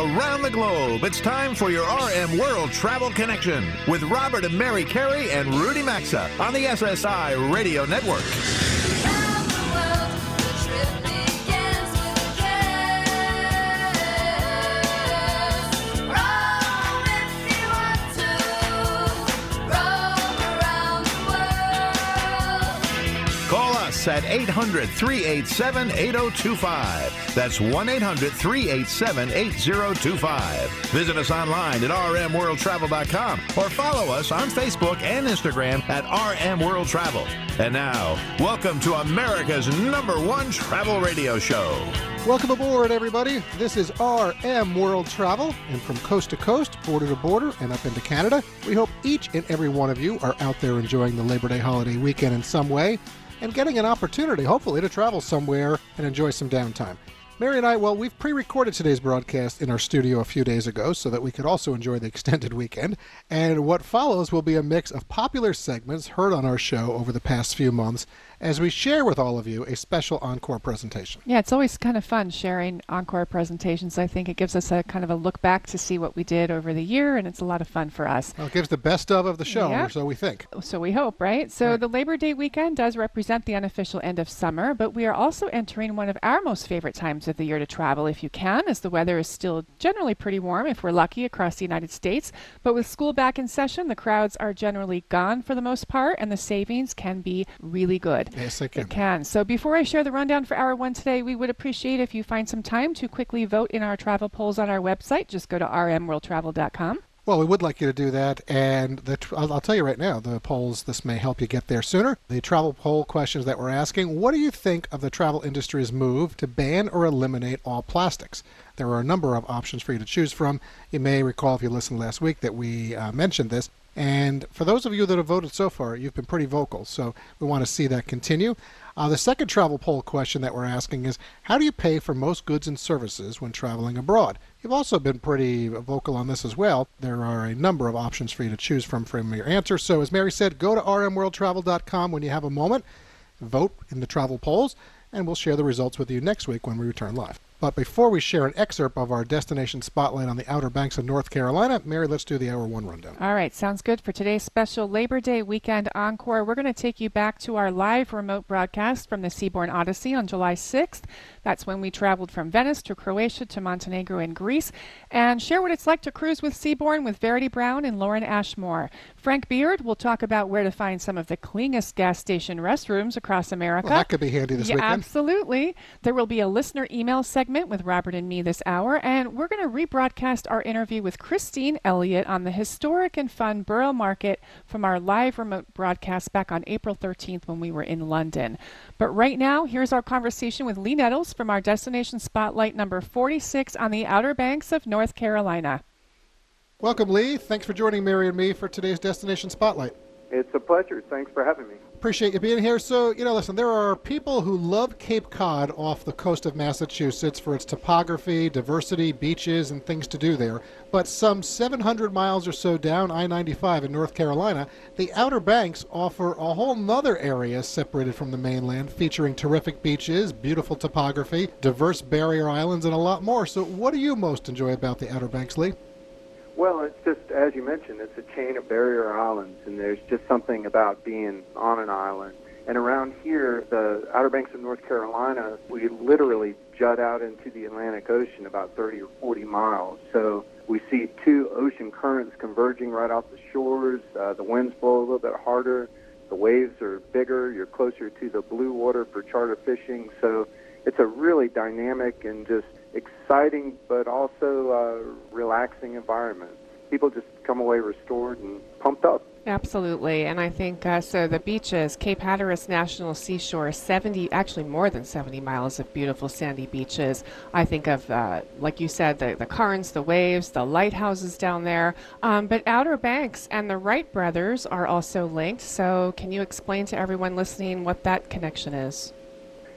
Around the globe, it's time for your RM World Travel Connection with Robert and Mary Carey and Rudy Maxa on the SSI Radio Network. Call us at 800 387 8025. That's 1 800 387 8025. Visit us online at rmworldtravel.com or follow us on Facebook and Instagram at RM World Travel. And now, welcome to America's number one travel radio show. Welcome aboard, everybody. This is RM World Travel, and from coast to coast, border to border, and up into Canada, we hope each and every one of you are out there enjoying the Labor Day holiday weekend in some way and getting an opportunity, hopefully, to travel somewhere and enjoy some downtime. Mary and I, well, we've pre recorded today's broadcast in our studio a few days ago so that we could also enjoy the extended weekend. And what follows will be a mix of popular segments heard on our show over the past few months as we share with all of you a special encore presentation. Yeah, it's always kind of fun sharing encore presentations. I think it gives us a kind of a look back to see what we did over the year, and it's a lot of fun for us. Well, it gives the best of of the show, Yeah. or so we think. So we hope, right? So Right. the Labor Day weekend does represent the unofficial end of summer, but we are also entering one of our most favorite times of the year to travel if you can, as the weather is still generally pretty warm if we're lucky across the United States. But with school back in session, the crowds are generally gone for the most part, and the savings can be really good. Yes, I can. It can. So before I share the rundown for hour one today, we would appreciate if you find some time to quickly vote in our travel polls on our website. Just go to rmworldtravel.com. Well, we would like you to do that, and the I'll, I'll tell you right now, the polls, this may help you get there sooner. The travel poll questions that we're asking what do you think of the travel industry's move to ban or eliminate all plastics? There are a number of options for you to choose from. You may recall, if you listened last week, that we uh, mentioned this. And for those of you that have voted so far, you've been pretty vocal, so we want to see that continue. Uh, the second travel poll question that we're asking is How do you pay for most goods and services when traveling abroad? You've also been pretty vocal on this as well. There are a number of options for you to choose from from your answer. So, as Mary said, go to rmworldtravel.com when you have a moment, vote in the travel polls, and we'll share the results with you next week when we return live. But before we share an excerpt of our destination spotlight on the Outer Banks of North Carolina, Mary, let's do the hour one rundown. All right, sounds good. For today's special Labor Day weekend encore, we're going to take you back to our live remote broadcast from the Seabourn Odyssey on July 6th. That's when we traveled from Venice to Croatia to Montenegro and Greece, and share what it's like to cruise with Seabourn with Verity Brown and Lauren Ashmore. Frank Beard will talk about where to find some of the cleanest gas station restrooms across America. Well, that could be handy this yeah, weekend. Absolutely. There will be a listener email segment with Robert and me this hour, and we're going to rebroadcast our interview with Christine Elliotte on the historic and fun Borough Market from our live remote broadcast back on April 13th when we were in London. But right now, here's our conversation with Lee Nettles from our Destination Spotlight number 46 on the Outer Banks of North Carolina. Welcome, Lee. Thanks for joining Mary and me for today's Destination Spotlight. It's a pleasure. Thanks for having me. Appreciate you being here. So, you know, listen, there are people who love Cape Cod off the coast of Massachusetts for its topography, diversity, beaches, and things to do there. But some 700 miles or so down I 95 in North Carolina, the Outer Banks offer a whole nother area separated from the mainland, featuring terrific beaches, beautiful topography, diverse barrier islands, and a lot more. So, what do you most enjoy about the Outer Banks, Lee? Well, it's just, as you mentioned, it's a chain of barrier islands, and there's just something about being on an island. And around here, the Outer Banks of North Carolina, we literally jut out into the Atlantic Ocean about 30 or 40 miles. So we see two ocean currents converging right off the shores. Uh, the winds blow a little bit harder. The waves are bigger. You're closer to the blue water for charter fishing. So it's a really dynamic and just exciting, but also uh, relaxing environment. People just come away restored and pumped up. Absolutely, and I think uh, so. The beaches, Cape Hatteras National Seashore, 70, actually more than 70 miles of beautiful sandy beaches. I think of, uh, like you said, the, the currents, the waves, the lighthouses down there. Um, but Outer Banks and the Wright brothers are also linked. So, can you explain to everyone listening what that connection is?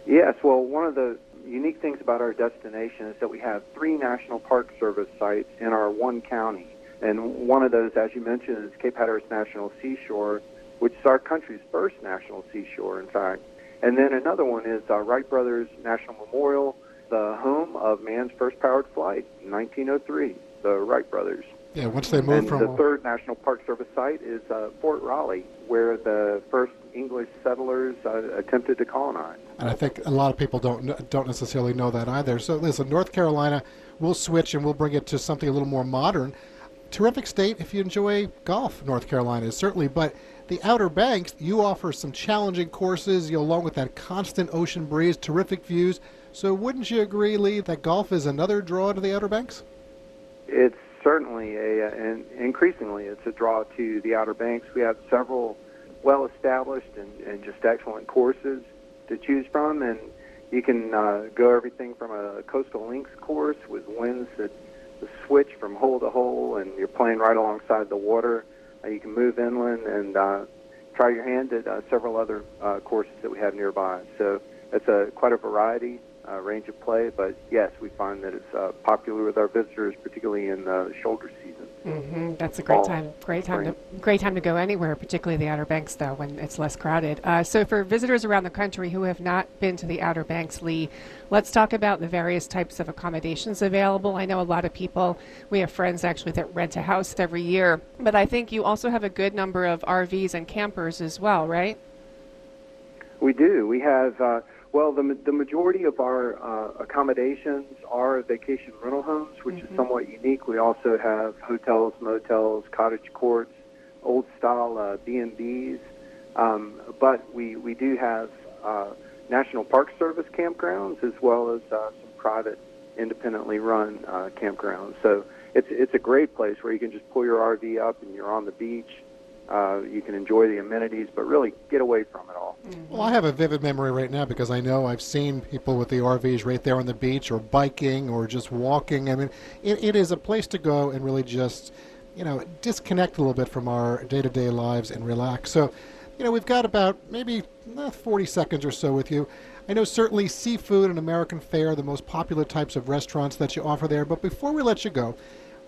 Yes, well, one of the unique things about our destination is that we have three National Park Service sites in our one county. And one of those, as you mentioned, is Cape Hatteras National Seashore, which is our country's first national seashore, in fact. And then another one is uh, Wright Brothers National Memorial, the home of man's first powered flight in 1903, the Wright brothers. Yeah, once they move and from the third National Park Service site is uh, Fort Raleigh, where the first English settlers uh, attempted to colonize. And I think a lot of people don't don't necessarily know that either. So listen, North Carolina, we'll switch and we'll bring it to something a little more modern. Terrific state if you enjoy golf. North Carolina is certainly, but the Outer Banks, you offer some challenging courses, you know, along with that constant ocean breeze, terrific views. So wouldn't you agree, Lee, that golf is another draw to the Outer Banks? It's certainly a, and increasingly, it's a draw to the Outer Banks. We have several well-established and, and just excellent courses to choose from, and you can uh, go everything from a coastal links course with winds that switch from hole to hole, and you're playing right alongside the water. Uh, you can move inland and uh, try your hand at uh, several other uh, courses that we have nearby. So it's a quite a variety uh, range of play, but yes, we find that it's uh, popular with our visitors, particularly in the shoulder season. hmm That's a great time. Great time to great time to go anywhere, particularly the Outer Banks, though, when it's less crowded. Uh, so, for visitors around the country who have not been to the Outer Banks, Lee, let's talk about the various types of accommodations available. I know a lot of people. We have friends actually that rent a house every year, but I think you also have a good number of RVs and campers as well, right? We do. We have, uh, well, the, the majority of our uh, accommodations are vacation rental homes, which is somewhat unique. We also have hotels, motels, cottage courts, old style uh, B&Bs. Um, but we, we do have uh, National Park Service campgrounds as well as uh, some private, independently run uh, campgrounds. So it's, it's a great place where you can just pull your RV up and you're on the beach. Uh, you can enjoy the amenities, but really get away from it all. Well, I have a vivid memory right now because I know I've seen people with the RVs right there on the beach or biking or just walking. I mean, it, it is a place to go and really just, you know, disconnect a little bit from our day to day lives and relax. So, you know, we've got about maybe eh, 40 seconds or so with you. I know certainly seafood and American fare are the most popular types of restaurants that you offer there, but before we let you go,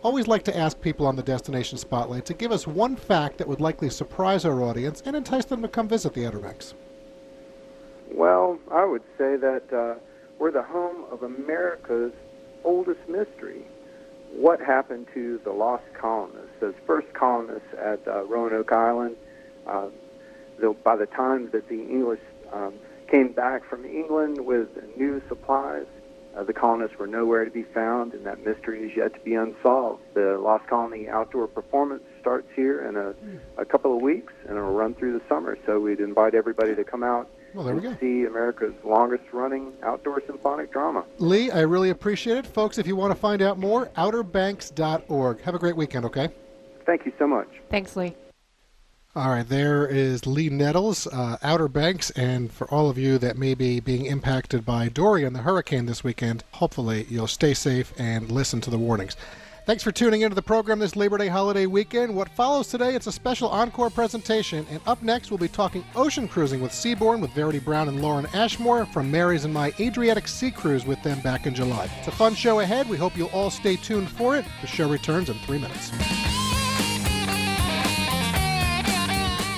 always like to ask people on the Destination Spotlight to give us one fact that would likely surprise our audience and entice them to come visit the Banks. Well, I would say that uh, we're the home of America's oldest mystery. What happened to the lost colonists? Those first colonists at uh, Roanoke Island. Uh, though by the time that the English um, came back from England with new supplies, uh, the colonists were nowhere to be found, and that mystery is yet to be unsolved. The Lost Colony outdoor performance starts here in a, a couple of weeks, and it'll run through the summer. So we'd invite everybody to come out Well, there we and go. see America's longest running outdoor symphonic drama. Lee, I really appreciate it. Folks, if you want to find out more, outerbanks.org. Have a great weekend, okay? Thank you so much. Thanks, Lee. All right, there is Lee Nettles, uh, Outer Banks, and for all of you that may be being impacted by Dorian, the hurricane this weekend, hopefully you'll stay safe and listen to the warnings. Thanks for tuning into the program this Labor Day holiday weekend. What follows today, it's a special encore presentation, and up next we'll be talking ocean cruising with Seabourn with Verity Brown and Lauren Ashmore from Mary's and my Adriatic Sea Cruise with them back in July. It's a fun show ahead. We hope you'll all stay tuned for it. The show returns in three minutes.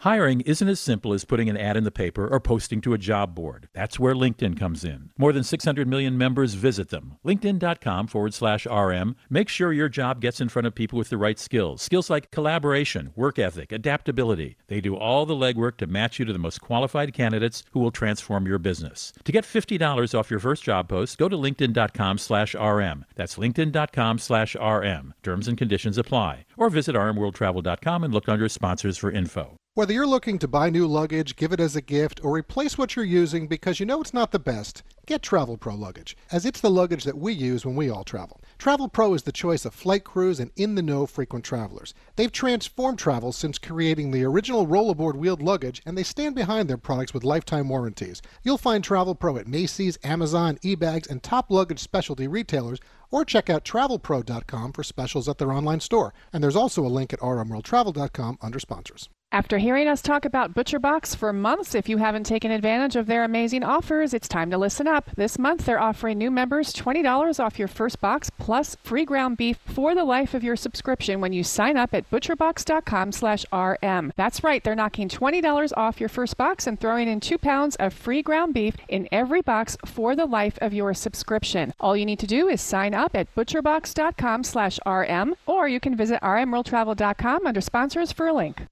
Hiring isn't as simple as putting an ad in the paper or posting to a job board. That's where LinkedIn comes in. More than 600 million members visit them. LinkedIn.com forward slash RM. Make sure your job gets in front of people with the right skills. Skills like collaboration, work ethic, adaptability. They do all the legwork to match you to the most qualified candidates who will transform your business. To get $50 off your first job post, go to LinkedIn.com slash RM. That's LinkedIn.com slash RM. Terms and conditions apply. Or visit rmworldtravel.com and look under sponsors for info. Whether you're looking to buy new luggage, give it as a gift, or replace what you're using because you know it's not the best, get Travel Pro luggage, as it's the luggage that we use when we all travel. Travel Pro is the choice of flight crews and in the know frequent travelers. They've transformed travel since creating the original rollerboard wheeled luggage, and they stand behind their products with lifetime warranties. You'll find Travel Pro at Macy's, Amazon, eBags, and top luggage specialty retailers or check out travelpro.com for specials at their online store. And there's also a link at rmworldtravel.com under sponsors. After hearing us talk about ButcherBox for months, if you haven't taken advantage of their amazing offers, it's time to listen up. This month, they're offering new members $20 off your first box plus free ground beef for the life of your subscription when you sign up at butcherbox.com/rm. That's right, they're knocking $20 off your first box and throwing in 2 pounds of free ground beef in every box for the life of your subscription. All you need to do is sign up at butcherbox.com/rm or you can visit rmworldtravel.com under sponsors for a link.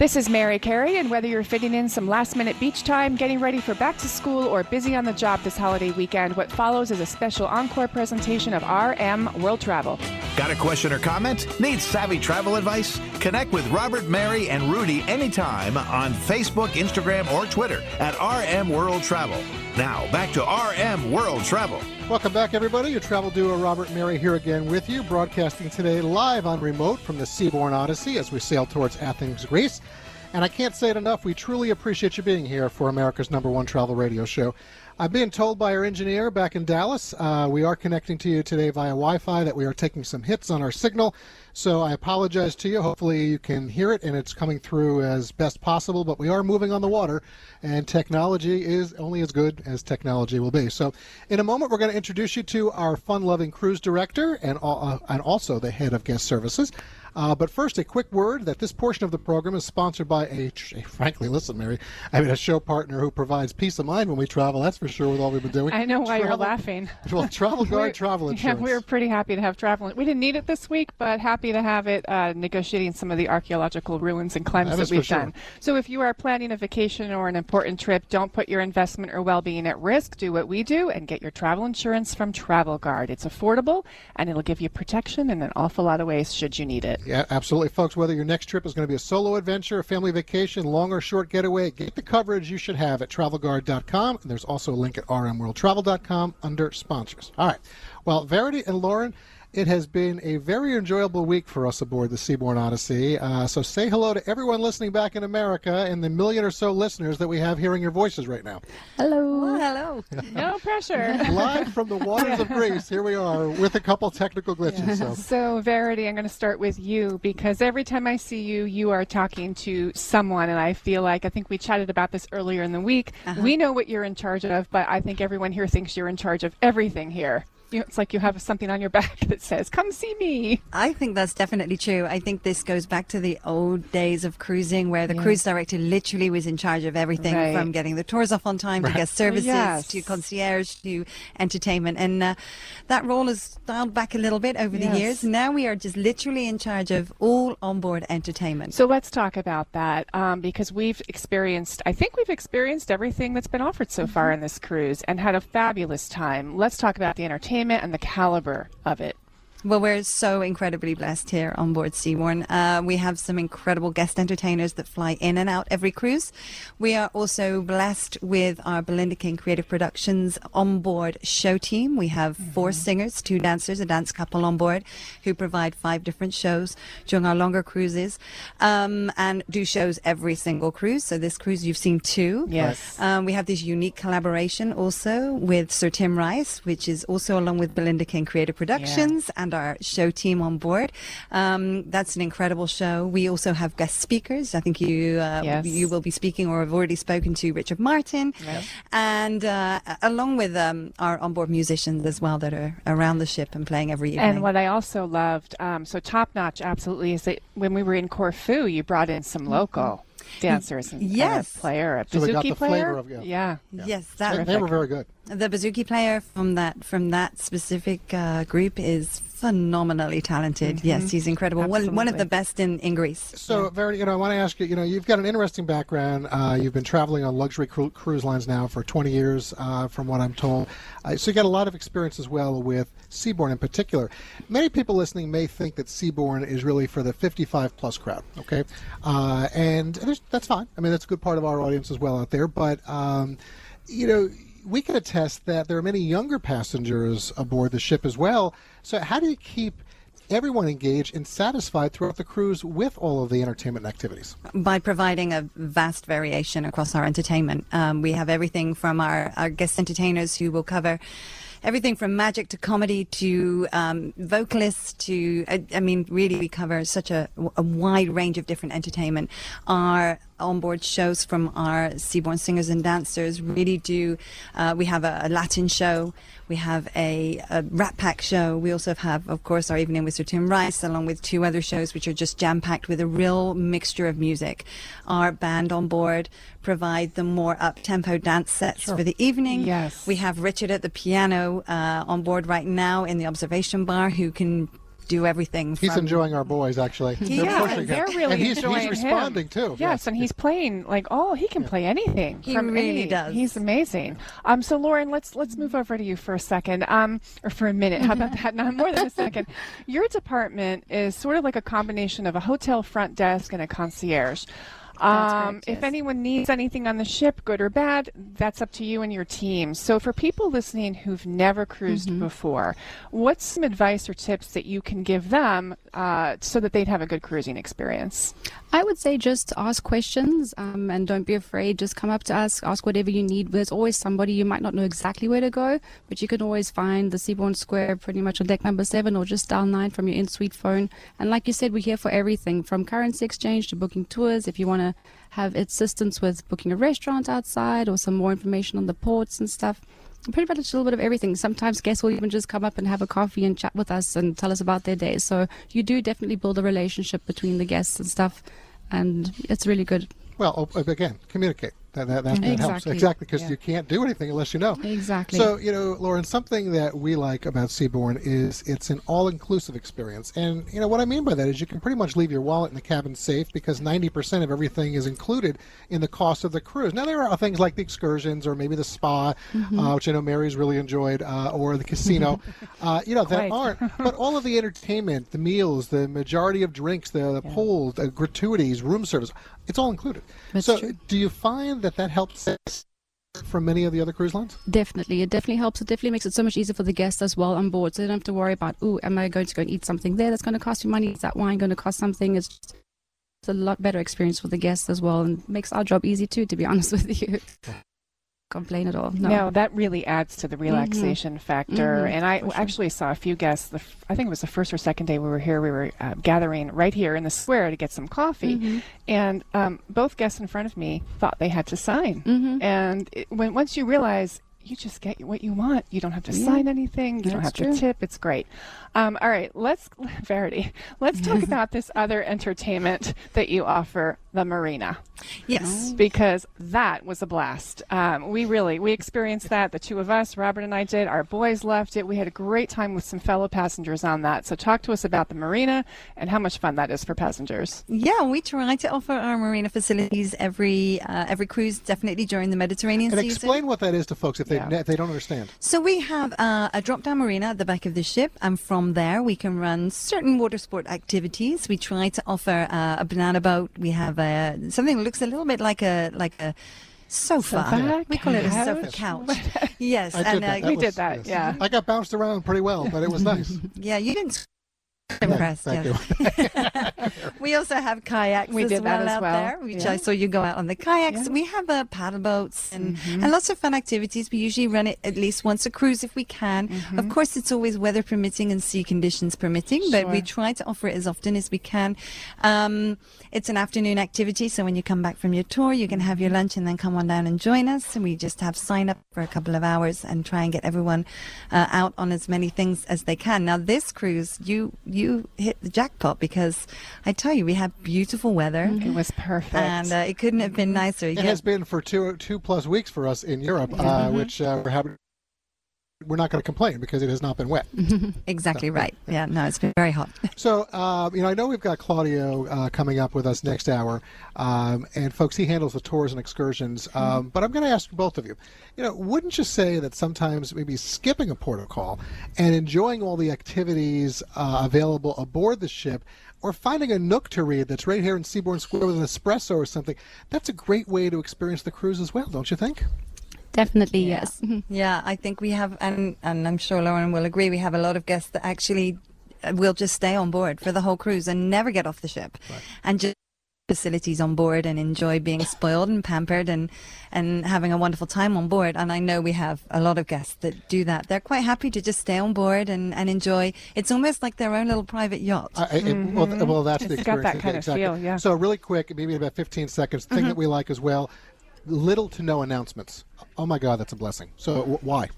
This is Mary Carey, and whether you're fitting in some last minute beach time, getting ready for back to school, or busy on the job this holiday weekend, what follows is a special encore presentation of RM World Travel. Got a question or comment? Need savvy travel advice? Connect with Robert, Mary, and Rudy anytime on Facebook, Instagram, or Twitter at RM World Travel. Now, back to RM World Travel. Welcome back, everybody. Your travel duo Robert Mary here again with you, broadcasting today live on remote from the Seabourn Odyssey as we sail towards Athens, Greece. And I can't say it enough, we truly appreciate you being here for America's number one travel radio show. I'm being told by our engineer back in Dallas, uh, we are connecting to you today via Wi Fi, that we are taking some hits on our signal. So I apologize to you. Hopefully you can hear it and it's coming through as best possible, but we are moving on the water and technology is only as good as technology will be. So in a moment, we're going to introduce you to our fun loving cruise director and, uh, and also the head of guest services. Uh, but first, a quick word that this portion of the program is sponsored by a, a, frankly, listen, Mary, I mean, a show partner who provides peace of mind when we travel. That's for sure with all we've been doing. I know why travel, you're laughing. Well, Travel Guard Travel Insurance. Yeah, we were pretty happy to have travel. We didn't need it this week, but happy to have it uh, negotiating some of the archaeological ruins and climbs that, that we've done. sure. So if you are planning a vacation or an important trip, don't put your investment or well-being at risk. Do what we do and get your travel insurance from Travel Guard. It's affordable and it'll give you protection in an awful lot of ways should you need it. Yeah, absolutely folks, whether your next trip is going to be a solo adventure, a family vacation, long or short getaway, get the coverage you should have at travelguard.com. And there's also a link at rmworldtravel.com under sponsors. All right. Well, Verity and Lauren, it has been a very enjoyable week for us aboard the Seabourn Odyssey. Uh, so say hello to everyone listening back in America and the million or so listeners that we have hearing your voices right now. Hello. hello. No pressure. Live from the waters of Greece, here we are with a couple technical glitches. So. So, Verity, I'm going to start with you because every time I see you, you are talking to someone, and I feel like I think we chatted about this earlier in the week. We know what you're in charge of, but I think everyone here thinks you're in charge of everything here. You, it's like you have something on your back that says, "Come see me." I think that's definitely true. I think this goes back to the old days of cruising where the cruise director literally was in charge of everything Right. from getting the tours off on time to guest services Yes. to concierge to entertainment. And uh, that role has dialed back a little bit over Yes. the years. Now we are just literally in charge of all onboard entertainment. So let's talk about that um, because we've experienced, I think we've experienced everything that's been offered so far in this cruise and had a fabulous time. Let's talk about the entertainment and the caliber of it. Well, we're so incredibly blessed here on board Seabourn. Uh, we have some incredible guest entertainers that fly in and out every cruise. We are also blessed with our Belinda King Creative Productions onboard show team. We have four singers, two dancers, a dance couple on board who provide five different shows during our longer cruises um, and do shows every single cruise. So this cruise you've seen two. Yes. Um, we have this unique collaboration also with Sir Tim Rice, which is also along with Belinda King Creative Productions and our show team on board. Um, that's an incredible show. We also have guest speakers. I think you uh, Yes. you will be speaking or have already spoken to Richard Martin, and uh, along with um, our onboard musicians as well that are around the ship and playing every evening. And what I also loved, um, so top notch, absolutely, is that when we were in Corfu, you brought in some local. dancers and Yes. a player, a So bouzouki got the player. flavor of- yeah. yeah. Yes, They, that they were very good. the bouzouki player from that from that specific uh, group is phenomenally talented. Yes, he's incredible. One, one of the best in, in Greece. So, Verity, you know, I want to ask you. You know, you've got an interesting background. Uh, you've been traveling on luxury cru- cruise lines now for 20 years, uh, from what I'm told. Uh, so, you got a lot of experience as well with Seabourn in particular. Many people listening may think that Seabourn is really for the 55 plus crowd. Okay, uh, and that's fine. I mean, that's a good part of our audience as well out there. But um, you know. We can attest that there are many younger passengers aboard the ship as well. So, how do you keep everyone engaged and satisfied throughout the cruise with all of the entertainment activities. by providing a vast variation across our entertainment. Um, we have everything from our, our guest entertainers who will cover everything from magic to comedy to um, vocalists to, I, I mean, really, we cover such a, a wide range of different entertainment. Our onboard shows from our Seabourn singers and dancers really do. Uh, we have a, a Latin show. We have a, a Rat Pack show. We also have, of course, our Evening with Sir Tim Rice, along with two other shows which are just jam packed with a real mixture of music. Our band on board provide the more up tempo dance sets for the evening. Yes. We have Richard at the piano uh, on board right now in the observation bar who can do everything. He's from- enjoying our boys, actually. They're Yeah, pushing they're him. really and he's, enjoying he's him. responding too. Yes, and he's playing like oh, he can play anything. He from really any- does. He's amazing. Um, so Lauren, let's let's move over to you for a second, um, or for a minute. How about that? Not more than a second. Your department is sort of like a combination of a hotel front desk and a concierge. Um, If anyone needs anything on the ship, good or bad, that's up to you and your team. So, for people listening who've never cruised before, what's some advice or tips that you can give them uh, so that they'd have a good cruising experience? I would say just ask questions um, and don't be afraid. Just come up to us, ask whatever you need. There's always somebody you might not know exactly where to go, but you can always find the Seabourn Square pretty much on deck number seven or just dial nine from your in suite phone. And like you said, we're here for everything from currency exchange to booking tours. If you want to have assistance with booking a restaurant outside or some more information on the ports and stuff. Pretty much a little bit of everything. Sometimes guests will even just come up and have a coffee and chat with us and tell us about their day. So you do definitely build a relationship between the guests and stuff, and it's really good. Well, again, communicate. That, that, that, that helps. Exactly. Exactly, because Yeah. you can't do anything unless you know. Exactly. So, you know, Lauren, something that we like about Seabourn is it's an all inclusive experience. And, you know, what I mean by that is you can pretty much leave your wallet in the cabin safe because 90% of everything is included in the cost of the cruise. Now, there are things like the excursions or maybe the spa, uh, which I know Mary's really enjoyed, uh, or the casino, uh, you know, that aren't. But all of the entertainment, the meals, the majority of drinks, the, the pool, the gratuities, room service, it's all included. That's so, true. do you find that that helps from many of the other cruise lines? Definitely. It definitely helps. It definitely makes it so much easier for the guests as well on board. So they don't have to worry about, oh, am I going to go and eat something there that's going to cost me money? Is that wine going to cost something? It's, just, it's a lot better experience for the guests as well and makes our job easy too, to be honest with you. Complain at all. No. No, that really adds to the relaxation factor. Mhm, And I sure. actually saw a few guests. The, f- I think it was the first or second day we were here. We were uh, gathering right here in the square to get some coffee, Mm-hmm. and um, both guests in front of me thought they had to sign. Mhm. And it, when once you realize you just get what you want, you don't have to sign anything. You don't have That's to tip. It's great. Um, all right, let's Verity. Let's talk about this other entertainment that you offer, the marina Yes. because that was a blast. Um, we really we experienced that. The two of us, Robert and I, did. Our boys loved it. We had a great time with some fellow passengers on that. So talk to us about the marina and how much fun that is for passengers. Yeah, we try to offer our marina facilities every uh, every cruise, definitely during the Mediterranean And season. explain what that is to folks if they Yeah. if they don't understand. So we have uh, a drop-down marina at the back of the ship, and from there we can run certain water sport activities. We try to offer uh, a banana boat. We have uh, something that looks a little bit like a like a sofa. Sofa? We call it a sofa Couch? couch. yes, I did and that. uh, we was- did that, yes. yeah. I got bounced around pretty well, but it was nice. yeah, you didn't. Impressed. Yes. we also have kayaks We as did that well as out well. there, which Yeah. I saw you go out on the kayaks. Yeah. Mm-hmm. We have uh, paddle boats and, and lots of fun activities. We usually run it at least once a cruise if we can. Of course, it's always weather permitting and sea conditions permitting, but we Mm-hmm. Try to offer it as often as we can. Um, it's an afternoon activity, so when you come back from your tour, you can have your lunch and then come on down and join us. And we just have sign up for a couple of hours and try and get everyone uh, out on as many things as they can. Now, this cruise, you you you hit the jackpot because I tell you, we had beautiful weather. It was perfect. And uh, it couldn't have been nicer. It Yeah. has been for two two plus weeks for us in Europe, Mm-hmm. uh, which uh, we're having. We're not going to complain because it has not been wet. exactly right. Yeah, no, it's been very hot. So, uh, you know, I know we've got Claudio uh, coming up with us next hour, um, and folks, he handles the tours and excursions. Um, But I'm going to ask both of you, you know, wouldn't you say that sometimes maybe skipping a port of call and enjoying all the activities uh, available aboard the ship, or finding a nook to read that's right here in Seabourn Square with an espresso or something, that's a great way to experience the cruise as well, don't you think? Definitely, yes. Yeah, I think we have, and, and I'm sure Lauren will agree, we have a lot of guests that actually uh, will just stay on board for the whole cruise and never get off the ship. And just facilities on board and enjoy being spoiled and pampered and and having a wonderful time on board. And I know we have a lot of guests that do that. They're quite happy to just stay on board and, and enjoy. It's almost like their own little private yacht. I, I- it- well, th- well, that's the It's got that kind get, of exactly. feel, yeah. So, really quick, maybe about 15 seconds, the thing that we like as well little to no announcements. Oh my God, that's a blessing. So, w- why?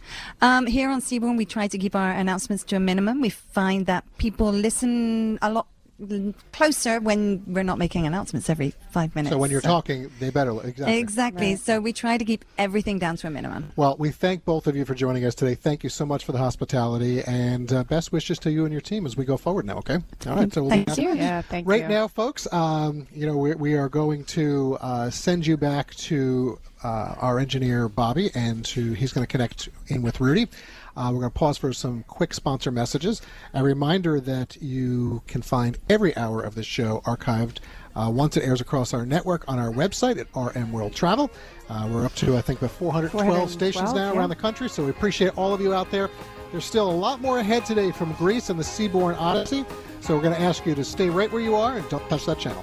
Um, here on Seabourn, we try to keep our announcements to a minimum. We find that people listen a lot closer when we're not making announcements every five minutes. So, when you're talking, they better. Exactly. Exactly. So we try to keep everything down to a minimum. Well, we thank both of you for joining us today. Thank you so much for the hospitality and uh, best wishes to you and your team as we go forward now, okay? All right. So, we'll Thank be you. yeah, thank you. right you. now, folks, um, you know, we, we are going to uh, send you back to uh, our engineer, Bobby, and to he's going to connect in with Rudy. Uh, we're going to pause for some quick sponsor messages. A reminder that you can find every hour of the show archived uh, once it airs across our network on our website at RM World Travel. Uh, we're up to, I think, about 412 stations 412, now yeah. around the country, so we appreciate all of you out there. There's still a lot more ahead today from Greece and the Seabourn Odyssey, so we're going to ask you to stay right where you are and don't touch that channel.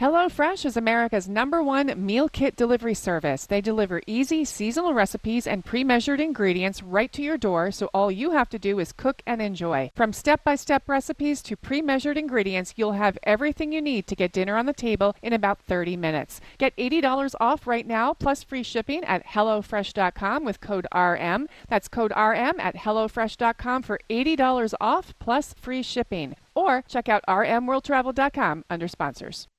HelloFresh is America's number one meal kit delivery service. They deliver easy, seasonal recipes and pre measured ingredients right to your door, so all you have to do is cook and enjoy. From step by step recipes to pre measured ingredients, you'll have everything you need to get dinner on the table in about 30 minutes. Get $80 off right now, plus free shipping at HelloFresh.com with code RM. That's code RM at HelloFresh.com for $80 off plus free shipping. Or check out rmworldtravel.com under sponsors.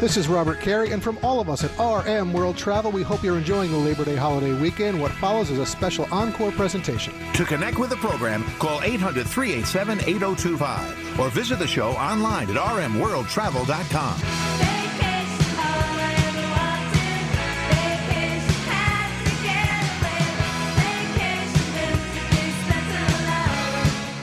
This is Robert Carey, and from all of us at RM World Travel, we hope you're enjoying the Labor Day holiday weekend. What follows is a special encore presentation. To connect with the program, call 800 387 8025 or visit the show online at rmworldtravel.com.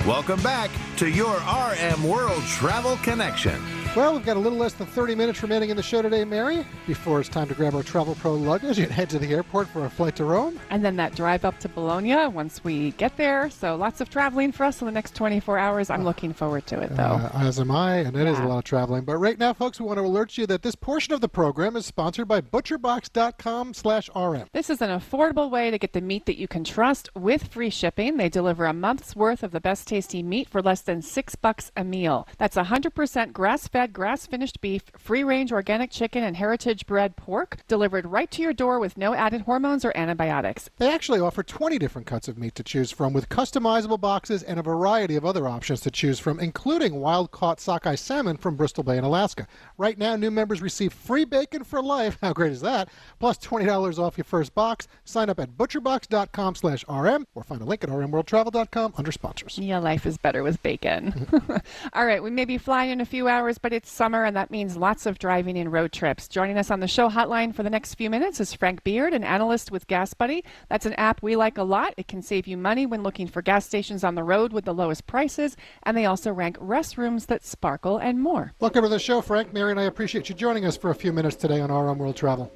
Welcome back to your RM World Travel Connection. Well, we've got a little less than 30 minutes remaining in the show today, Mary, before it's time to grab our Travel Pro luggage and head to the airport for a flight to Rome. And then that drive up to Bologna once we get there. So lots of traveling for us in the next 24 hours. I'm looking forward to it, though. Uh, as am I, and it is a lot of traveling. But right now, folks, we want to alert you that this portion of the program is sponsored by ButcherBox.com slash RM. This is an affordable way to get the meat that you can trust with free shipping. They deliver a month's worth of the best tasting meat for less than six bucks a meal. That's 100% grass-fed, grass-finished beef, free-range organic chicken, and heritage bred pork delivered right to your door with no added hormones or antibiotics. They actually offer 20 different cuts of meat to choose from with customizable boxes and a variety of other options to choose from, including wild caught sockeye salmon from Bristol Bay in Alaska. Right now, new members receive free bacon for life. How great is that? Plus $20 off your first box. Sign up at butcherbox.com slash RM or find a link at rmworldtravel.com under sponsors. Yeah, life is better with bacon. All right, we may be flying in a few hours, but it's summer, and that means lots of driving and road trips. Joining us on the show hotline for the next few minutes is Frank Beard, an analyst with Gas Buddy. That's an app we like a lot. It can save you money when looking for gas stations on the road with the lowest prices, and they also rank restrooms that sparkle and more. Welcome to the show, Frank. Mary and I appreciate you joining us for a few minutes today on RM World Travel.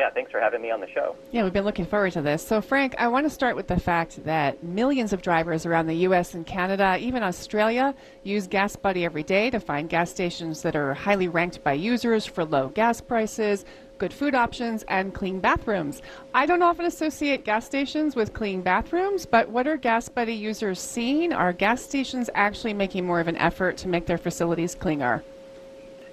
Yeah, thanks for having me on the show. Yeah, we've been looking forward to this. So, Frank, I want to start with the fact that millions of drivers around the U.S. and Canada, even Australia, use Gas Buddy every day to find gas stations that are highly ranked by users for low gas prices, good food options, and clean bathrooms. I don't often associate gas stations with clean bathrooms, but what are Gas Buddy users seeing? Are gas stations actually making more of an effort to make their facilities cleaner?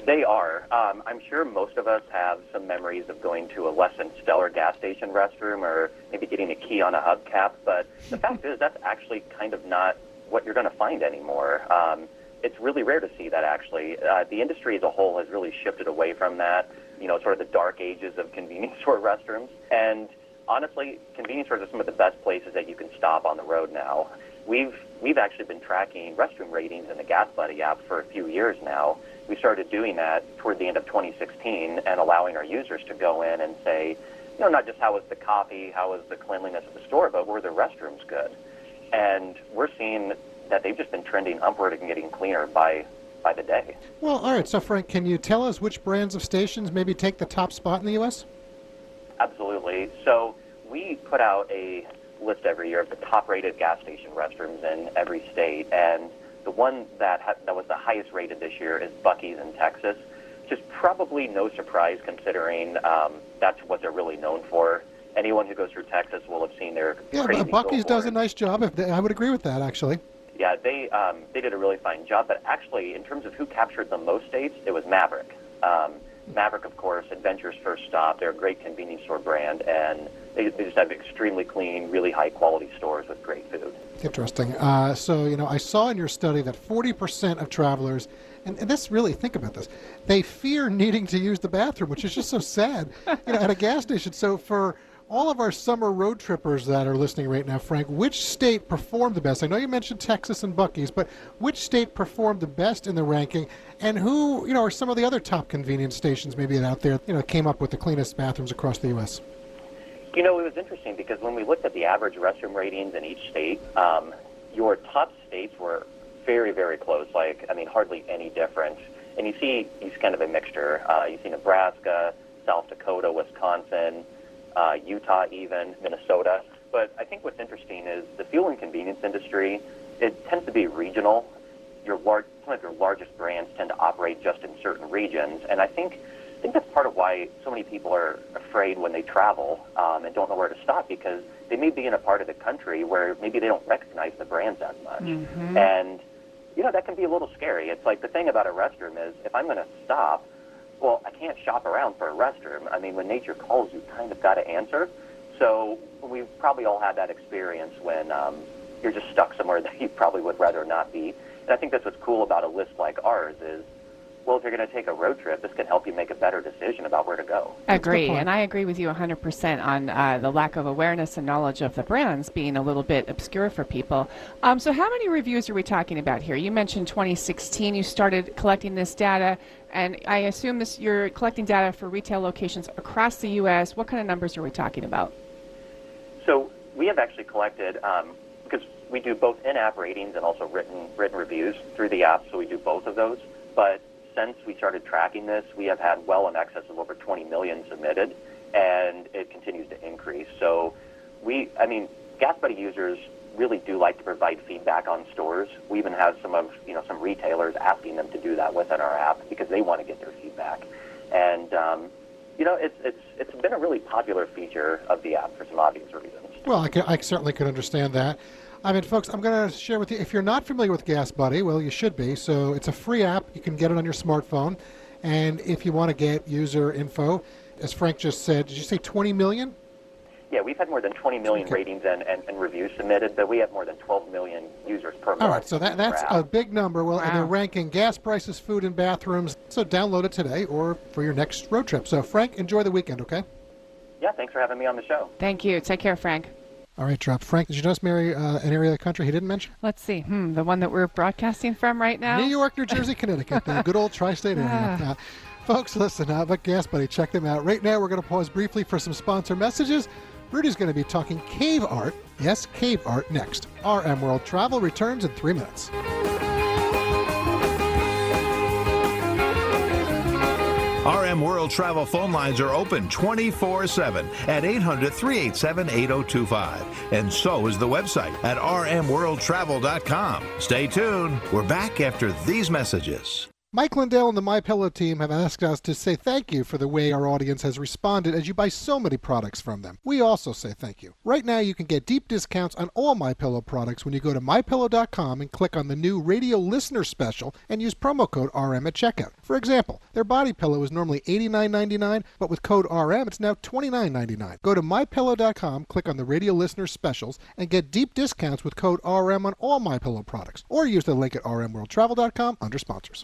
They are. Um, I'm sure most of us have some memories of going to a less than stellar gas station restroom or maybe getting a key on a hubcap, but the fact is that's actually kind of not what you're going to find anymore. Um, it's really rare to see that actually. Uh, the industry as a whole has really shifted away from that, you know, sort of the dark ages of convenience store restrooms. And honestly, convenience stores are some of the best places that you can stop on the road now. We've we've actually been tracking restroom ratings in the Gas Buddy app for a few years now we started doing that toward the end of 2016 and allowing our users to go in and say, you know, not just how was the coffee, how was the cleanliness of the store, but were the restrooms good? And we're seeing that they've just been trending upward and getting cleaner by by the day. Well, all right. So, Frank, can you tell us which brands of stations maybe take the top spot in the U.S.? Absolutely. So we put out a list every year of the top-rated gas station restrooms in every state, and the one that ha- that was the highest rated this year is Buc-ee's in Texas, which is probably no surprise considering um, that's what they're really known for. Anyone who goes through Texas will have seen their Yeah, crazy but Buc-ee's does a nice job. They, I would agree with that, actually. Yeah, they um, they did a really fine job. But actually, in terms of who captured the most states, it was Maverik. Um, Maverik, of course, Adventure's first stop. They're a great convenience store brand, and they, they just have extremely clean, really high quality stores with great food. Interesting. Uh, so, you know, I saw in your study that 40% of travelers, and, and this really, think about this, they fear needing to use the bathroom, which is just so sad, you know, at a gas station. So, for all of our summer road trippers that are listening right now, Frank, which state performed the best? I know you mentioned Texas and Buc-ee's, but which state performed the best in the ranking? And who, you know, are some of the other top convenience stations maybe out there, you know, came up with the cleanest bathrooms across the U.S.? You know, it was interesting because when we looked at the average restroom ratings in each state, um, your top states were very, very close. Like, I mean, hardly any difference. And you see, it's kind of a mixture. Uh, you see Nebraska, South Dakota, Wisconsin, uh, Utah, even Minnesota. But I think what's interesting is the fuel and convenience industry. It tends to be regional. Your large, some of your largest brands tend to operate just in certain regions, and I think I think that's part of why so many people are afraid when they travel um, and don't know where to stop because they may be in a part of the country where maybe they don't recognize the brands as much. And, you know, that can be a little scary. It's like the thing about a restroom is if I'm going to stop, well, I can't shop around for a restroom. I mean, when nature calls, you kind of got to answer. So we've probably all had that experience when um, you're just stuck somewhere that you probably would rather not be. And I think that's what's cool about a list like ours is well, if you're going to take a road trip, this can help you make a better decision about where to go. Agree, and I agree with you 100% on uh, the lack of awareness and knowledge of the brands being a little bit obscure for people. Um, so, how many reviews are we talking about here? You mentioned 2016. You started collecting this data, and I assume this you're collecting data for retail locations across the U.S. What kind of numbers are we talking about? So we have actually collected um, because we do both in-app ratings and also written written reviews through the app. So we do both of those. But since we started tracking this, we have had well in excess of over 20 million submitted, and it continues to increase. So we, I mean, Gas Buddy users really do like to provide feedback on stores. We even have some of you know some retailers asking them to do that within our app because they want to get their feedback. And um, you know, it's it's it's been a really popular feature of the app for some obvious reasons. Well, I, can, I certainly could understand that. I mean, folks, I'm going to share with you. If you're not familiar with Gas Buddy, well, you should be. So it's a free app. You can get it on your smartphone. And if you want to get user info, as Frank just said, did you say 20 million? Yeah, we've had more than 20 million Okay. ratings and, and, and reviews submitted, but we have more than 12 million users per month. All right, so that, that's a big number. Well, and they're ranking gas prices, food, and bathrooms. So download it today or for your next road trip. So, Frank, enjoy the weekend, okay? Yeah, thanks for having me on the show. Thank you. Take care, Frank. All right, drop. Frank, did you notice, Mary, uh, an area of the country he didn't mention? Let's see. Hmm, the one that we're broadcasting from right now? New York, New Jersey, Connecticut, the good old tri state area. Ah. Uh, folks, listen, uh, but Gas Buddy, check them out. Right now, we're going to pause briefly for some sponsor messages. Rudy's going to be talking cave art. Yes, cave art next. RM World Travel returns in three minutes. RM World Travel phone lines are open 24 7 at 800 387 8025. And so is the website at rmworldtravel.com. Stay tuned. We're back after these messages. Mike Lindell and the My Pillow team have asked us to say thank you for the way our audience has responded as you buy so many products from them. We also say thank you. Right now you can get deep discounts on all My Pillow products when you go to mypillow.com and click on the new radio listener special and use promo code RM at checkout. For example, their body pillow is normally $89.99, but with code RM it's now $29.99. Go to mypillow.com, click on the radio listener specials and get deep discounts with code RM on all My Pillow products or use the link at rmworldtravel.com under sponsors.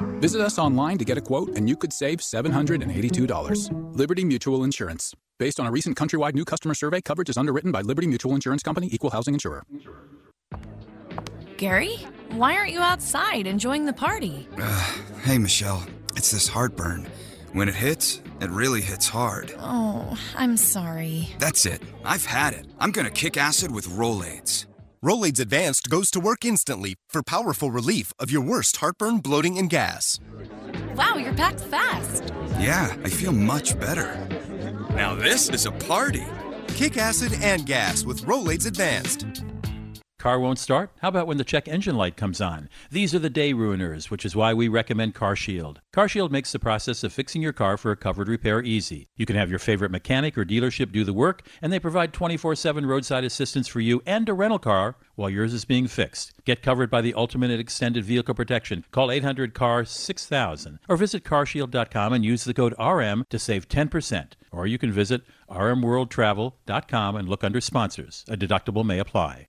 Visit us online to get a quote, and you could save $782. Liberty Mutual Insurance. Based on a recent countrywide new customer survey, coverage is underwritten by Liberty Mutual Insurance Company, Equal Housing Insurer. Gary, why aren't you outside enjoying the party? Uh, hey, Michelle. It's this heartburn. When it hits, it really hits hard. Oh, I'm sorry. That's it. I've had it. I'm gonna kick acid with Rolaids. Rolaids Advanced goes to work instantly for powerful relief of your worst heartburn, bloating, and gas. Wow, you're packed fast. Yeah, I feel much better. Now this is a party. Kick acid and gas with Rolaids Advanced. Car won't start? How about when the check engine light comes on? These are the day ruiners, which is why we recommend CarShield. CarShield makes the process of fixing your car for a covered repair easy. You can have your favorite mechanic or dealership do the work, and they provide 24 7 roadside assistance for you and a rental car while yours is being fixed. Get covered by the ultimate extended vehicle protection. Call 800 CAR 6000 or visit carshield.com and use the code RM to save 10%. Or you can visit rmworldtravel.com and look under sponsors. A deductible may apply.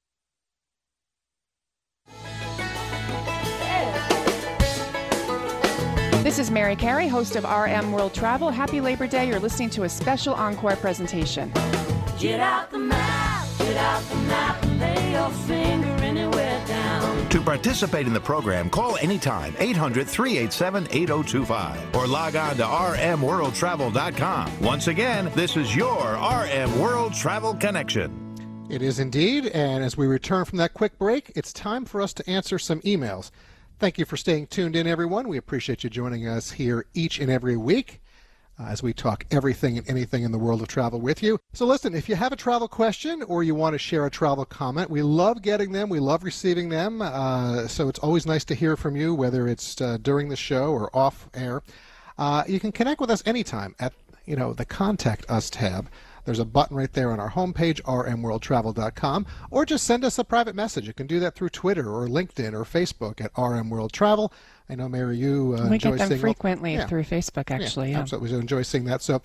This is Mary Carey, host of RM World Travel. Happy Labor Day. You're listening to a special encore presentation. Get out the map, get out the map, and lay your finger anywhere down. To participate in the program, call anytime 800 387 8025 or log on to rmworldtravel.com. Once again, this is your RM World Travel Connection. It is indeed, and as we return from that quick break, it's time for us to answer some emails. Thank you for staying tuned in, everyone. We appreciate you joining us here each and every week uh, as we talk everything and anything in the world of travel with you. So, listen, if you have a travel question or you want to share a travel comment, we love getting them. We love receiving them. Uh, so, it's always nice to hear from you, whether it's uh, during the show or off air. Uh, you can connect with us anytime at you know the Contact Us tab. There's a button right there on our homepage, rmworldtravel.com, or just send us a private message. You can do that through Twitter or LinkedIn or Facebook at rmworldtravel. I know, Mary, you uh, we enjoy get them seeing frequently yeah. through Facebook, actually. Yeah, Yeah, absolutely. We enjoy seeing that. So,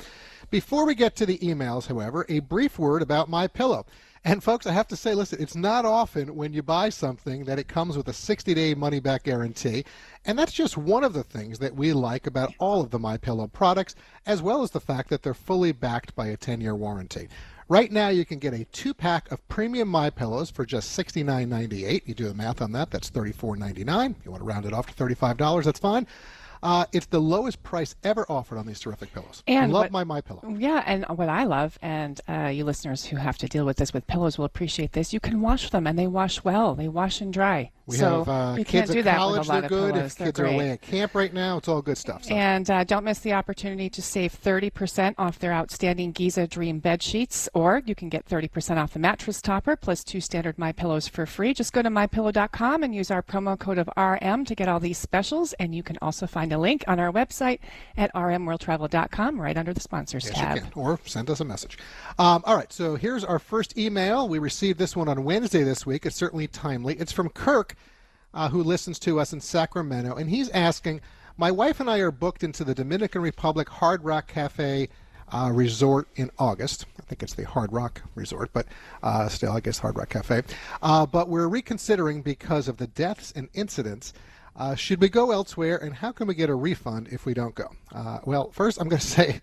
before we get to the emails, however, a brief word about my pillow. And folks, I have to say, listen, it's not often when you buy something that it comes with a 60-day money-back guarantee, and that's just one of the things that we like about all of the My Pillow products, as well as the fact that they're fully backed by a 10-year warranty. Right now, you can get a two-pack of premium My Pillows for just $69.98. You do the math on that; that's $34.99. You want to round it off to $35? That's fine. Uh, it's the lowest price ever offered on these terrific pillows. I And love what- my My Pillow. Yeah, and what I love, and uh, you listeners who have to deal with this with pillows will appreciate this. You can wash them, and they wash well. They wash and dry. We so have uh, kids at college; with a lot they're good. pillows. If kids great. are away at camp right now, it's all good stuff. So. And uh, don't miss the opportunity to save 30% off their outstanding Giza Dream bed sheets, or you can get 30% off the mattress topper plus two standard My Pillows for free. Just go to mypillow.com and use our promo code of RM to get all these specials. And you can also find a link on our website at rmworldtravel.com right under the sponsors Yes, tab. you can. Or send us a message. Um, all right, so here's our first email. We received this one on Wednesday this week. It's certainly timely. It's from Kirk, uh, who listens to us in Sacramento, and he's asking My wife and I are booked into the Dominican Republic Hard Rock Cafe uh, resort in August. I think it's the Hard Rock Resort, but uh, still, I guess Hard Rock Cafe. Uh, but we're reconsidering because of the deaths and incidents. Uh, should we go elsewhere, and how can we get a refund if we don't go? Uh, well, first, I'm going to say,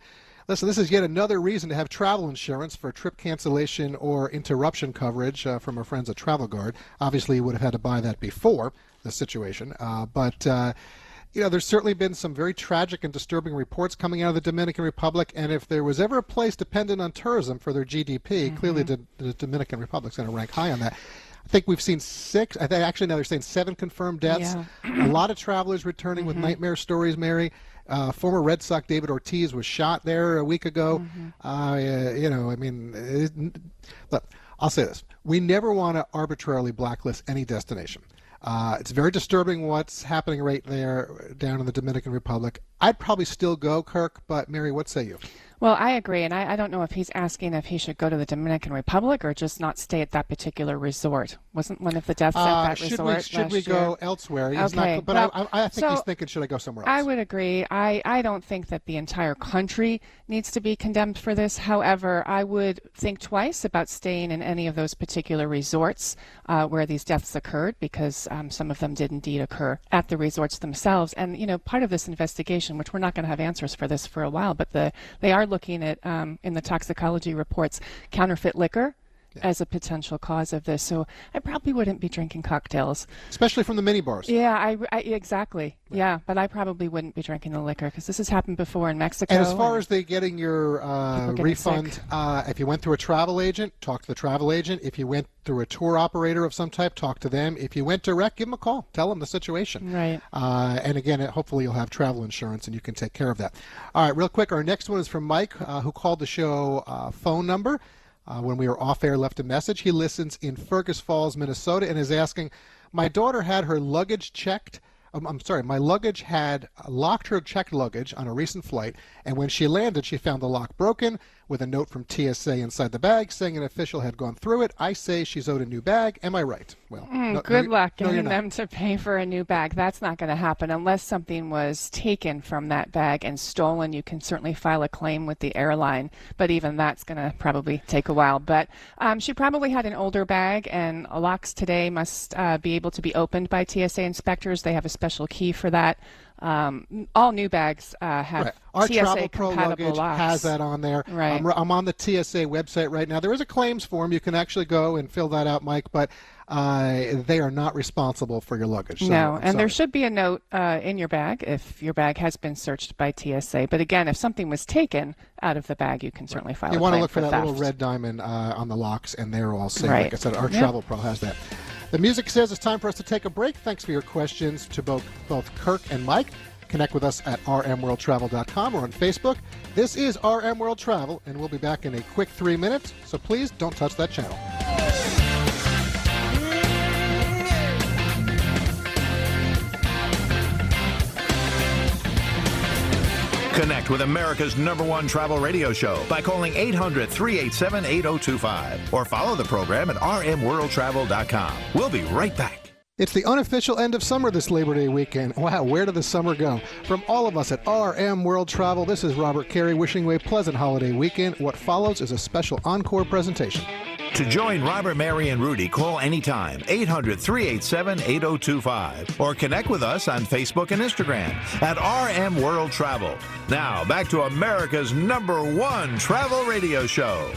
listen, this is yet another reason to have travel insurance for trip cancellation or interruption coverage uh, from our friends at Travel Guard. Obviously, you would have had to buy that before the situation, uh, but. Uh, you know, there's certainly been some very tragic and disturbing reports coming out of the Dominican Republic, and if there was ever a place dependent on tourism for their GDP, clearly the, the Dominican Republic's going to rank high on that. I think we've seen six. I think actually now they're saying seven confirmed deaths. Yeah. a lot of travelers returning with nightmare stories. Mary, uh, former Red Sox David Ortiz was shot there a week ago. Uh, you know, I mean, it, look, I'll say this: we never want to arbitrarily blacklist any destination. Uh, it's very disturbing what's happening right there down in the Dominican Republic. I'd probably still go, Kirk, but Mary, what say you? Well, I agree, and I, I don't know if he's asking if he should go to the Dominican Republic or just not stay at that particular resort. Wasn't one of the deaths Uh, at that should resort we should we go year? elsewhere? He's okay, not, but well, I, I, think he's so thinking, should I go somewhere else? I would agree. I, I don't think that the entire country needs to be condemned for this. However, I would think twice about staying in any of those particular resorts uh, where these deaths occurred because um, some of them did indeed occur at the resorts themselves. And, you know, part of this investigation, which we're not going to have answers for this for a while, but the they are looking at, um, in the toxicology reports, counterfeit liquor. As a potential cause of this, so I probably wouldn't be drinking cocktails, especially from the mini bars. Yeah, I, I exactly. Yeah, but I probably wouldn't be drinking the liquor because this has happened before in Mexico. And as far as they getting your uh, refund, uh, if you went through a travel agent, talk to the travel agent. If you went through a tour operator of some type, talk to them. If you went direct, give them a call. Tell them the situation. Right. Uh, and again, hopefully you'll have travel insurance and you can take care of that. All right, real quick, our next one is from Mike, uh, who called the show uh, phone number. Uh, when we were off air, left a message. He listens in Fergus Falls, Minnesota, and is asking, "My daughter had her luggage checked. Um, I'm sorry, my luggage had locked her checked luggage on a recent flight, and when she landed, she found the lock broken with a note from TSA inside the bag saying an official had gone through it. I say she's owed a new bag. Am I right? Well, Mm, no- good no, luck no, getting them to pay for a new bag. That's not going to happen unless something was taken from that bag and stolen. You can certainly file a claim with the airline, but even that's going to probably take a while. But um, she probably had an older bag, and locks today must uh, be able to be opened by TSA inspectors. They have a special key for that. Um, all new bags uh, have Right. Our TSA Travel Pro compatible luggage locks. has that on there. Right. I'm, I'm on the TSA website right now. There is a claims form. You can actually go and fill that out, Mike, but uh, they are not responsible for your luggage. So, no, and there should be a note uh, in your bag if your bag has been searched by TSA. But again, if something was taken out of the bag, you can certainly file it, You a want to look for that little red diamond uh, on the locks, and they're all safe. Right. Like I said, our Yep. Travel Pro has that. The music says it's time for us to take a break. Thanks for your questions to both both Kirk and Mike. Connect with us at rmworldtravel.com or on Facebook. This is RM World Travel, and we'll be back in a quick three minutes. So please don't touch that channel. Connect with America's number one travel radio show by calling 800 387 8025 or follow the program at rmworldtravel.com. We'll be right back. It's the unofficial end of summer this Labor Day weekend. Wow, where did the summer go? From all of us at RM World Travel, this is Robert Carey wishing you a pleasant holiday weekend. What follows is a special encore presentation. To join Robert, Mary, and Rudy, call anytime 800 387 8025 or connect with us on Facebook and Instagram at RM World Travel. Now, back to America's number one travel radio show.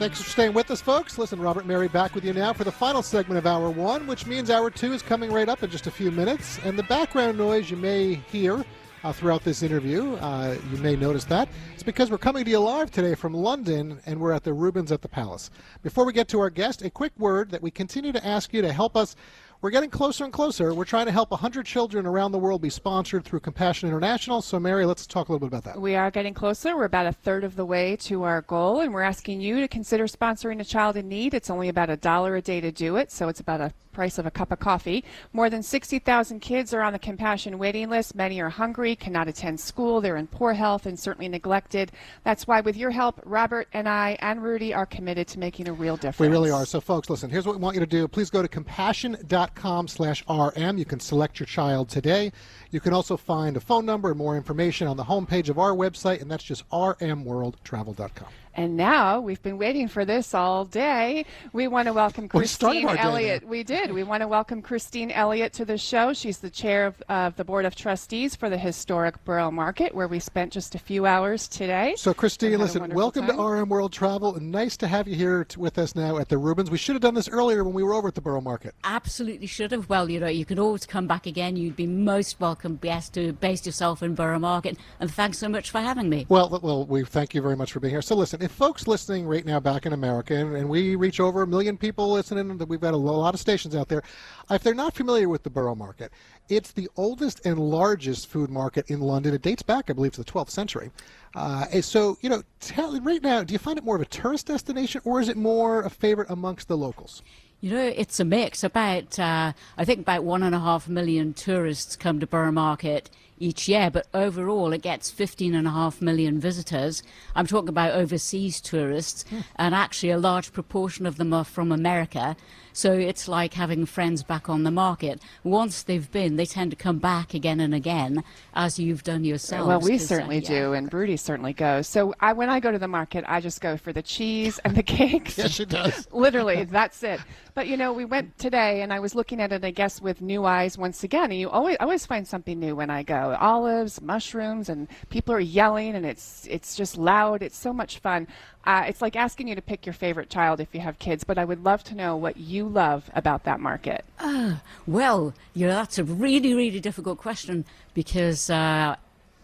Thanks for staying with us, folks. Listen, Robert Mary back with you now for the final segment of Hour 1, which means Hour 2 is coming right up in just a few minutes. And the background noise you may hear uh, throughout this interview, uh, you may notice that. It's because we're coming to you live today from London and we're at the Rubens at the Palace. Before we get to our guest, a quick word that we continue to ask you to help us we're getting closer and closer. We're trying to help 100 children around the world be sponsored through Compassion International. So, Mary, let's talk a little bit about that. We are getting closer. We're about a third of the way to our goal, and we're asking you to consider sponsoring a child in need. It's only about a dollar a day to do it, so it's about a price of a cup of coffee. More than 60,000 kids are on the compassion waiting list. Many are hungry, cannot attend school, they're in poor health, and certainly neglected. That's why, with your help, Robert and I and Rudy are committed to making a real difference. We really are. So, folks, listen, here's what we want you to do. Please go to compassion.com slash RM. You can select your child today. You can also find a phone number and more information on the homepage of our website, and that's just rmworldtravel.com. And now we've been waiting for this all day. We want to welcome Christine our day Elliotte. We did. We want to welcome Christine Elliotte to the show. She's the chair of, of the board of trustees for the historic Borough Market, where we spent just a few hours today. So, Christine, listen, welcome time. to RM World Travel. and Nice to have you here t- with us now at the Rubens. We should have done this earlier when we were over at the Borough Market. Absolutely should have. Well, you know, you can always come back again. You'd be most welcome, best to base yourself in Borough Market. And thanks so much for having me. Well, well, we thank you very much for being here. So, listen, if folks listening right now back in America, and, and we reach over a million people listening, that we've got a lot of stations out there. If they're not familiar with the Borough Market, it's the oldest and largest food market in London. It dates back, I believe, to the 12th century. Uh, so, you know, tell right now, do you find it more of a tourist destination, or is it more a favorite amongst the locals? You know, it's a mix. About, uh, I think about one and a half million tourists come to Borough Market each year, but overall it gets 15 and a half million visitors. I'm talking about overseas tourists, hmm. and actually a large proportion of them are from America. So it's like having friends back on the market. Once they've been, they tend to come back again and again, as you've done yourself. Well, we 'cause, uh, certainly yeah. do, and Rudy certainly goes. So I, when I go to the market, I just go for the cheese and the cakes. Yes, she does. Literally, that's it. But you know, we went today, and I was looking at it, I guess, with new eyes once again. And you always I always find something new when I go. Olives, mushrooms, and people are yelling, and it's it's just loud. It's so much fun. Uh, it's like asking you to pick your favorite child if you have kids. But I would love to know what you love about that market. Ah, well, you know, that's a really, really difficult question because uh,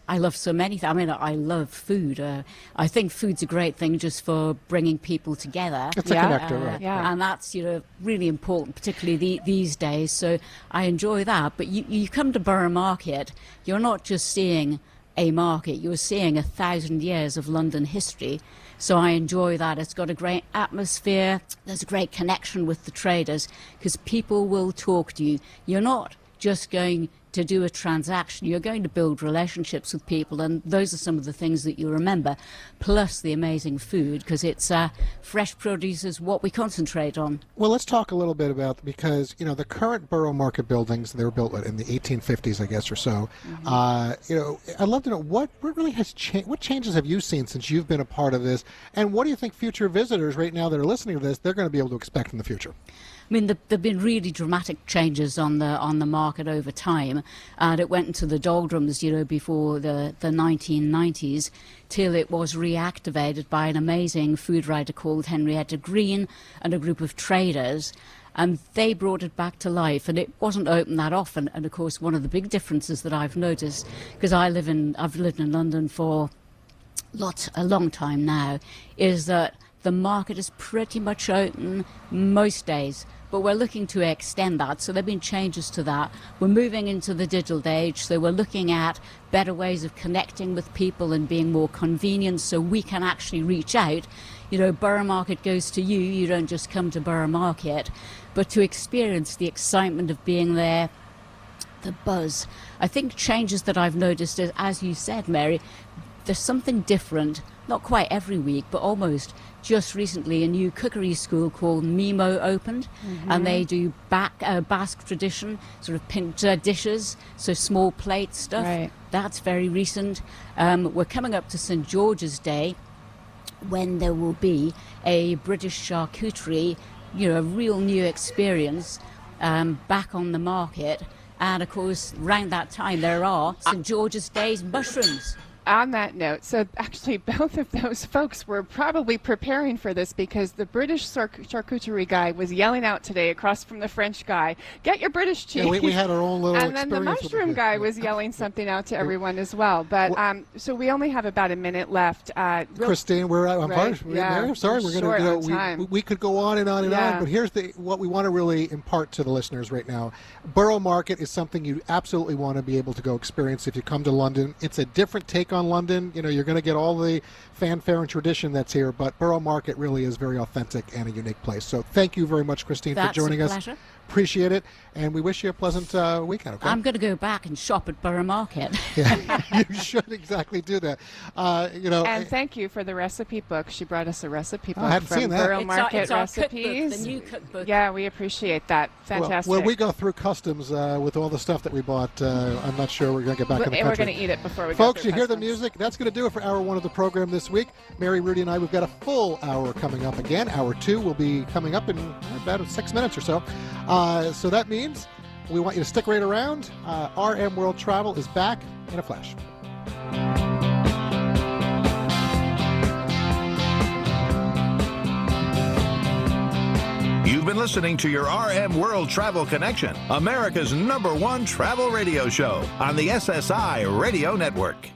I love so many things. I mean, I love food. Uh, I think food's a great thing just for bringing people together. It's a Yeah. connector, right. Yeah. And that's, you know, really important, particularly the, these days. So I enjoy that. But you, you come to Borough Market, you're not just seeing a market, you're seeing a thousand years of London history. So I enjoy that. It's got a great atmosphere. There's a great connection with the traders because people will talk to you. You're not just going to do a transaction. You're going to build relationships with people, and those are some of the things that you remember. Plus the amazing food because it's uh, fresh produce is what we concentrate on. Well, let's talk a little bit about because you know the current borough market buildings they were built in the 1850s, I guess, or so. Uh, you know, I'd love to know what, what really has changed. What changes have you seen since you've been a part of this, and what do you think future visitors right now that are listening to this they're going to be able to expect in the future? I mean, there have been really dramatic changes on the on the market over time, and it went into the doldrums, you know, before the the 1990s, till it was reactivated by an amazing food writer called Henrietta Green and a group of traders. And they brought it back to life, and it wasn't open that often. And of course, one of the big differences that I've noticed, because I live in, I've lived in London for lot a long time now is that the market is pretty much open most days but we're looking to extend that. So there have been changes to that. We're moving into the digital age. So we're looking at better ways of connecting with people and being more convenient so we can actually reach out. You know borough market goes to you. You don't just come to borough market. But to experience the excitement of being there the buzz. I think changes that I've noticed is, as you said, Mary, there's something different, not quite every week, but almost. Just recently, a new cookery school called Mimo opened, Mhm. and they do back, uh, Basque tradition, sort of pint uh, dishes, so small plate stuff. Right. That's very recent. Um, we're coming up to St George's Day, when there will be a British charcuterie, you know, a real new experience um, back on the market. And of course, around that time, there are St. George's Day's mushrooms. On that note, so actually both of those folks were probably preparing for this because the British char- charcuterie guy was yelling out today across from the French guy, "Get your British cheese!" Yeah, we, we had our own little and then the mushroom guy was yelling something out to everyone as well. But um, so we only have about a minute left. Uh, Christine, we're I'm, Right, sorry, yeah, sorry. we're We're gonna, you know, we, we could go on and on and Yeah. on, but here's the what we want to really impart to the listeners right now. Borough Market is something you absolutely want to be able to go experience if you come to London. It's a different take on London. You know, you're going to get all the fanfare and tradition that's here, but Borough Market really is very authentic and a unique place. So thank you very much, Christine, That's for joining us. Pleasure. Appreciate it, and we wish you a pleasant uh, weekend. Okay. I'm going to go back and shop at Borough Market. yeah, you should exactly do that. Uh, you know, and thank you for the recipe book. She brought us a recipe book I hadn't from seen that. Borough It's our- Market it's our cookbook, recipes. the new cookbook. Yeah, we appreciate that. Fantastic. Well, we go through customs uh, with all the stuff that we bought. Uh, I'm not sure we're going to get back in the and we're going to eat it before we go Folks, through you hear the music? That's going to do it for hour one of the program this week. Mary, Rudy, and I, we've got a full hour coming up again. Hour two will be coming up in about six minutes or so. Uh, so that means we want you to stick right around. Uh, RM World Travel is back in a flash. You've been listening to your RM World Travel Connection, America's number one travel radio show on the SSI Radio Network.